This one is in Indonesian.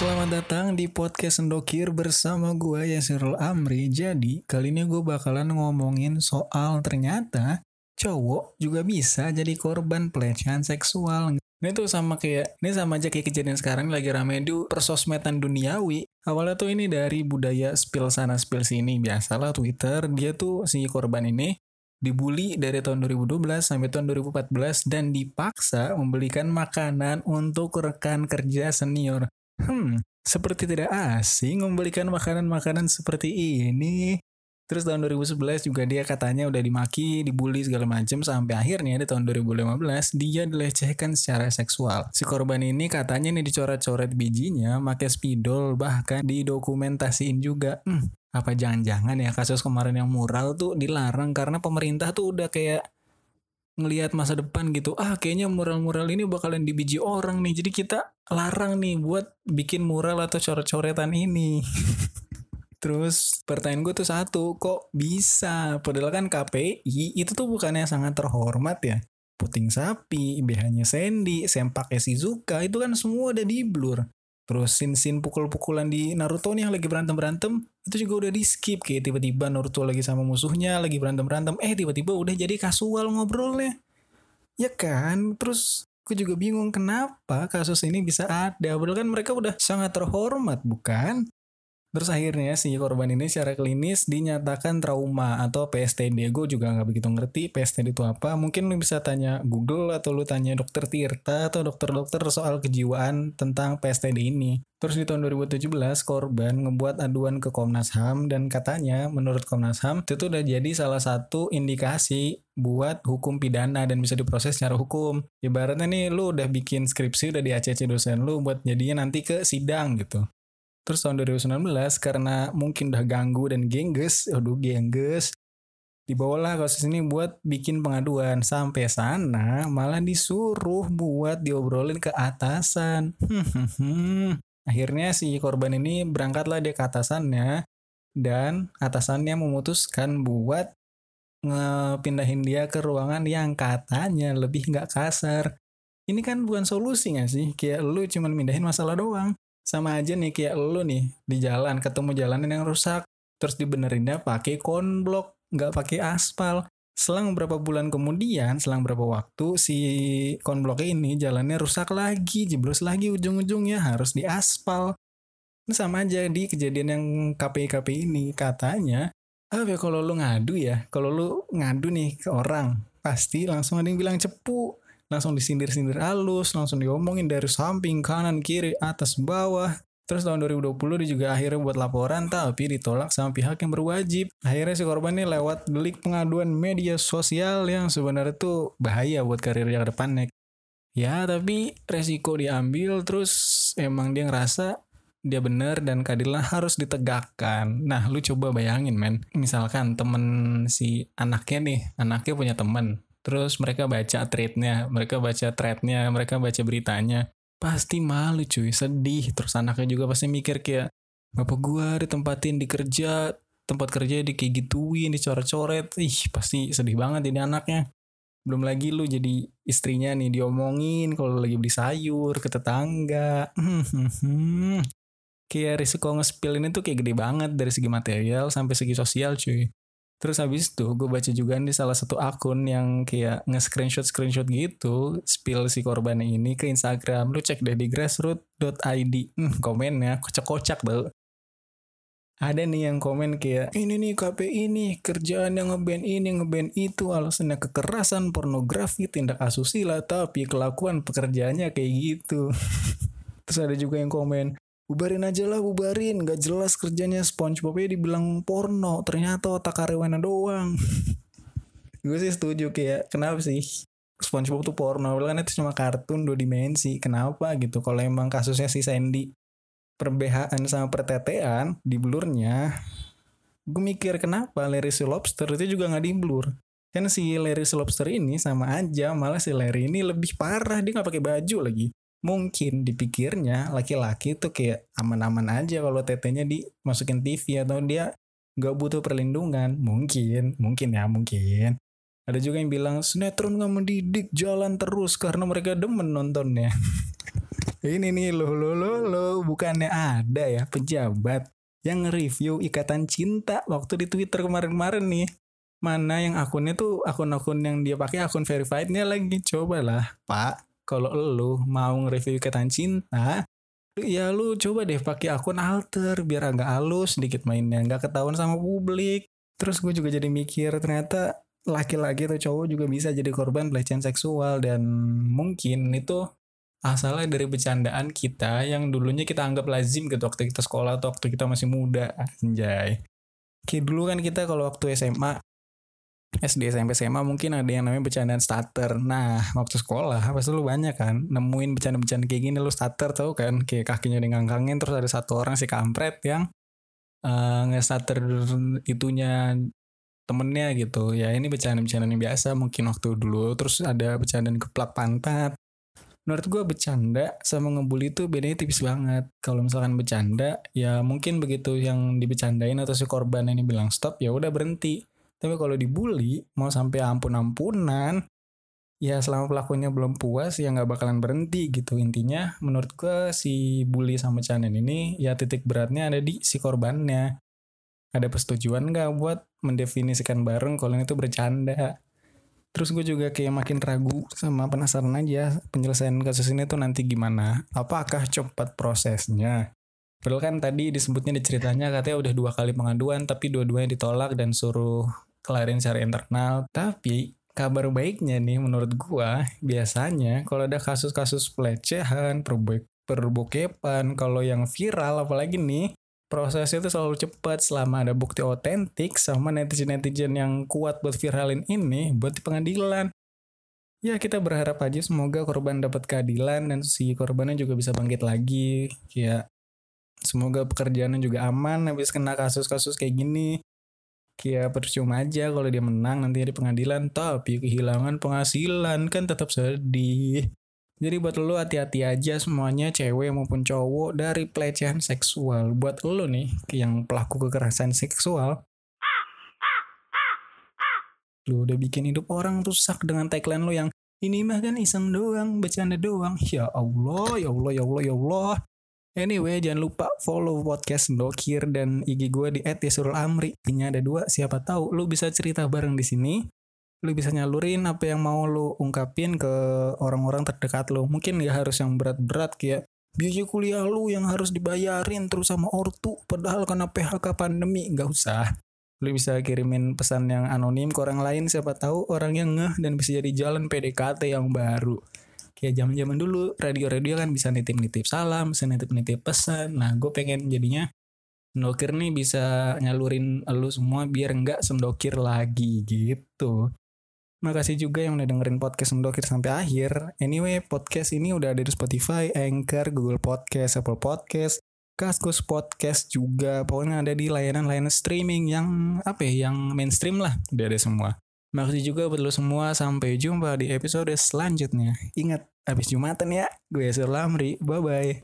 selamat datang di podcast Sendokir bersama gue Yasirul Amri. Jadi, kali ini gue bakalan ngomongin soal ternyata cowok juga bisa jadi korban pelecehan seksual. Ini tuh sama kayak, ini sama aja kayak kejadian sekarang lagi rame di persosmedan duniawi. Awalnya tuh ini dari budaya spill sana spill sini. Biasalah Twitter, dia tuh si korban ini dibully dari tahun 2012 sampai tahun 2014 dan dipaksa membelikan makanan untuk rekan kerja senior. Hmm, seperti tidak asing membelikan makanan-makanan seperti ini. Terus tahun 2011 juga dia katanya udah dimaki, dibully segala macam sampai akhirnya di tahun 2015 dia dilecehkan secara seksual. Si korban ini katanya nih dicoret-coret bijinya, pakai spidol, bahkan didokumentasiin juga. Hmm, apa jangan-jangan ya kasus kemarin yang mural tuh dilarang karena pemerintah tuh udah kayak ngelihat masa depan gitu. Ah, kayaknya mural-mural ini bakalan dibiji orang nih. Jadi kita larang nih buat bikin mural atau coret-coretan ini. Terus pertanyaan gue tuh satu, kok bisa? Padahal kan KPI itu tuh bukannya sangat terhormat ya. Puting sapi, BH-nya Sandy, sempaknya Shizuka, itu kan semua udah di blur. Terus sin-sin pukul-pukulan di Naruto nih yang lagi berantem-berantem, itu juga udah di skip. Kayak tiba-tiba Naruto lagi sama musuhnya, lagi berantem-berantem, eh tiba-tiba udah jadi kasual ngobrolnya. Ya kan? Terus gue juga bingung kenapa kasus ini bisa ada. Padahal kan mereka udah sangat terhormat, bukan? Terus akhirnya si korban ini secara klinis dinyatakan trauma atau PSTD. Gue juga nggak begitu ngerti PSTD itu apa. Mungkin lu bisa tanya Google atau lu tanya dokter Tirta atau dokter-dokter soal kejiwaan tentang PSTD ini. Terus di tahun 2017 korban ngebuat aduan ke Komnas HAM dan katanya menurut Komnas HAM itu udah jadi salah satu indikasi buat hukum pidana dan bisa diproses secara hukum. Ibaratnya nih lu udah bikin skripsi udah di ACC dosen lu buat jadinya nanti ke sidang gitu. Terus tahun 2019 karena mungkin udah ganggu dan gengges, aduh gengges, dibawalah kasus ini buat bikin pengaduan sampai sana malah disuruh buat diobrolin ke atasan. Akhirnya si korban ini berangkatlah dia ke atasannya dan atasannya memutuskan buat ngepindahin dia ke ruangan yang katanya lebih nggak kasar. Ini kan bukan solusi gak sih? Kayak lu cuman mindahin masalah doang sama aja nih kayak lu nih di jalan ketemu jalanan yang rusak terus dibenerinnya pakai konblok nggak pakai aspal. Selang beberapa bulan kemudian selang beberapa waktu si konbloknya ini jalannya rusak lagi jeblos lagi ujung-ujungnya harus di aspal ini sama aja di kejadian yang KPI KPI ini katanya ah ya kalau lu ngadu ya kalau lu ngadu nih ke orang pasti langsung ada yang bilang cepu langsung disindir-sindir halus, langsung diomongin dari samping, kanan, kiri, atas, bawah. Terus tahun 2020 dia juga akhirnya buat laporan tapi ditolak sama pihak yang berwajib. Akhirnya si korban ini lewat delik pengaduan media sosial yang sebenarnya tuh bahaya buat karirnya ke depannya. Ya tapi resiko diambil terus emang dia ngerasa dia bener dan keadilan harus ditegakkan. Nah lu coba bayangin men. Misalkan temen si anaknya nih, anaknya punya temen terus mereka baca threadnya, mereka baca threadnya, mereka baca beritanya, pasti malu cuy, sedih. Terus anaknya juga pasti mikir kayak, bapak gua ditempatin di kerja, tempat kerja di kayak gituin, dicoret-coret, ih pasti sedih banget ini anaknya. Belum lagi lu jadi istrinya nih diomongin kalau lagi beli sayur ke tetangga. kayak risiko nge-spill ini tuh kayak gede banget dari segi material sampai segi sosial cuy. Terus habis itu gue baca juga di salah satu akun yang kayak nge-screenshot screenshot gitu spill si korban ini ke Instagram. Lu cek deh di grassroot.id. Hmm, komennya kocak-kocak tuh. Ada nih yang komen kayak ini nih KPI ini kerjaan yang ngeband ini ngeband itu alasannya kekerasan pornografi tindak asusila tapi kelakuan pekerjaannya kayak gitu. Terus ada juga yang komen bubarin aja lah bubarin. Gak jelas kerjanya. SpongeBobnya dibilang porno. Ternyata otak karyawannya doang. Gue sih setuju kayak kenapa sih? SpongeBob tuh porno. Kan itu cuma kartun dua dimensi. Kenapa gitu? Kalau emang kasusnya si Sandy perbehaan sama pertetean di blurnya gue mikir kenapa Larry si Lobster itu juga nggak di blur kan si Larry si Lobster ini sama aja malah si Larry ini lebih parah. Dia nggak pakai baju lagi mungkin dipikirnya laki-laki tuh kayak aman-aman aja kalau tetenya dimasukin TV atau dia nggak butuh perlindungan mungkin mungkin ya mungkin ada juga yang bilang sinetron nggak mendidik jalan terus karena mereka demen nontonnya Ini nih lo lo lo lo bukannya ada ya pejabat yang nge-review ikatan cinta waktu di Twitter kemarin-kemarin nih. Mana yang akunnya tuh akun-akun yang dia pakai akun verified-nya lagi. Cobalah, Pak. Kalau lu mau nge-review ikatan cinta, ya lu coba deh pakai akun alter biar agak halus sedikit mainnya, nggak ketahuan sama publik. Terus gue juga jadi mikir ternyata laki-laki atau cowok juga bisa jadi korban pelecehan seksual dan mungkin itu asalnya dari bercandaan kita yang dulunya kita anggap lazim gitu waktu kita sekolah atau waktu kita masih muda anjay kayak dulu kan kita kalau waktu SMA SD SMP SMA mungkin ada yang namanya bercandaan starter nah waktu sekolah pasti lu banyak kan nemuin bercanda-bercanda kayak gini lu starter tau kan kayak kakinya ngangkangin terus ada satu orang si kampret yang uh, nge-starter itunya temennya gitu ya ini bercanda-bercandaan yang biasa mungkin waktu dulu terus ada bercandaan keplak pantat menurut gue bercanda sama ngebully itu bedanya tipis banget. Kalau misalkan bercanda, ya mungkin begitu yang dibecandain atau si korban ini bilang stop, ya udah berhenti. Tapi kalau dibully, mau sampai ampun-ampunan, ya selama pelakunya belum puas, ya nggak bakalan berhenti gitu. Intinya, menurut gue si bully sama bercandaan ini, ya titik beratnya ada di si korbannya. Ada persetujuan nggak buat mendefinisikan bareng kalau ini tuh bercanda? Terus gue juga kayak makin ragu sama penasaran aja penyelesaian kasus ini tuh nanti gimana. Apakah cepat prosesnya? Padahal kan tadi disebutnya di ceritanya katanya udah dua kali pengaduan tapi dua-duanya ditolak dan suruh kelarin secara internal. Tapi kabar baiknya nih menurut gue biasanya kalau ada kasus-kasus pelecehan, perbokepan, kalau yang viral apalagi nih prosesnya itu selalu cepat selama ada bukti otentik sama netizen-netizen yang kuat buat viralin ini buat di pengadilan. Ya kita berharap aja semoga korban dapat keadilan dan si korbannya juga bisa bangkit lagi. Ya semoga pekerjaannya juga aman habis kena kasus-kasus kayak gini. Kayak percuma aja kalau dia menang nanti di pengadilan tapi kehilangan penghasilan kan tetap sedih. Jadi buat lo hati-hati aja semuanya cewek maupun cowok dari pelecehan seksual. Buat lo nih yang pelaku kekerasan seksual. Lo udah bikin hidup orang rusak dengan tagline lo yang ini mah kan iseng doang, bercanda doang. Ya Allah, ya Allah, ya Allah, ya Allah. Anyway, jangan lupa follow podcast Dokir dan IG gue di @yasurul_amri. Ini ada dua, siapa tahu lu bisa cerita bareng di sini. Lu bisa nyalurin apa yang mau lu ungkapin ke orang-orang terdekat lu. Mungkin ya harus yang berat-berat kayak biaya kuliah lu yang harus dibayarin terus sama ortu padahal karena PHK pandemi. Nggak usah. Lu bisa kirimin pesan yang anonim ke orang lain siapa tahu orang yang ngeh dan bisa jadi jalan PDKT yang baru kayak zaman zaman dulu radio-radio kan bisa nitip-nitip salam bisa nitip-nitip pesan nah gue pengen jadinya Sendokir nih bisa nyalurin lu semua biar nggak sendokir lagi gitu. Makasih juga yang udah dengerin podcast Mendokir sampai akhir. Anyway, podcast ini udah ada di Spotify, Anchor, Google Podcast, Apple Podcast, Kaskus Podcast juga. Pokoknya ada di layanan-layanan streaming yang apa ya, yang mainstream lah. Udah ada semua. Makasih juga buat lo semua. Sampai jumpa di episode selanjutnya. Ingat, habis Jumatan ya. Gue Sir Lamri. Bye-bye.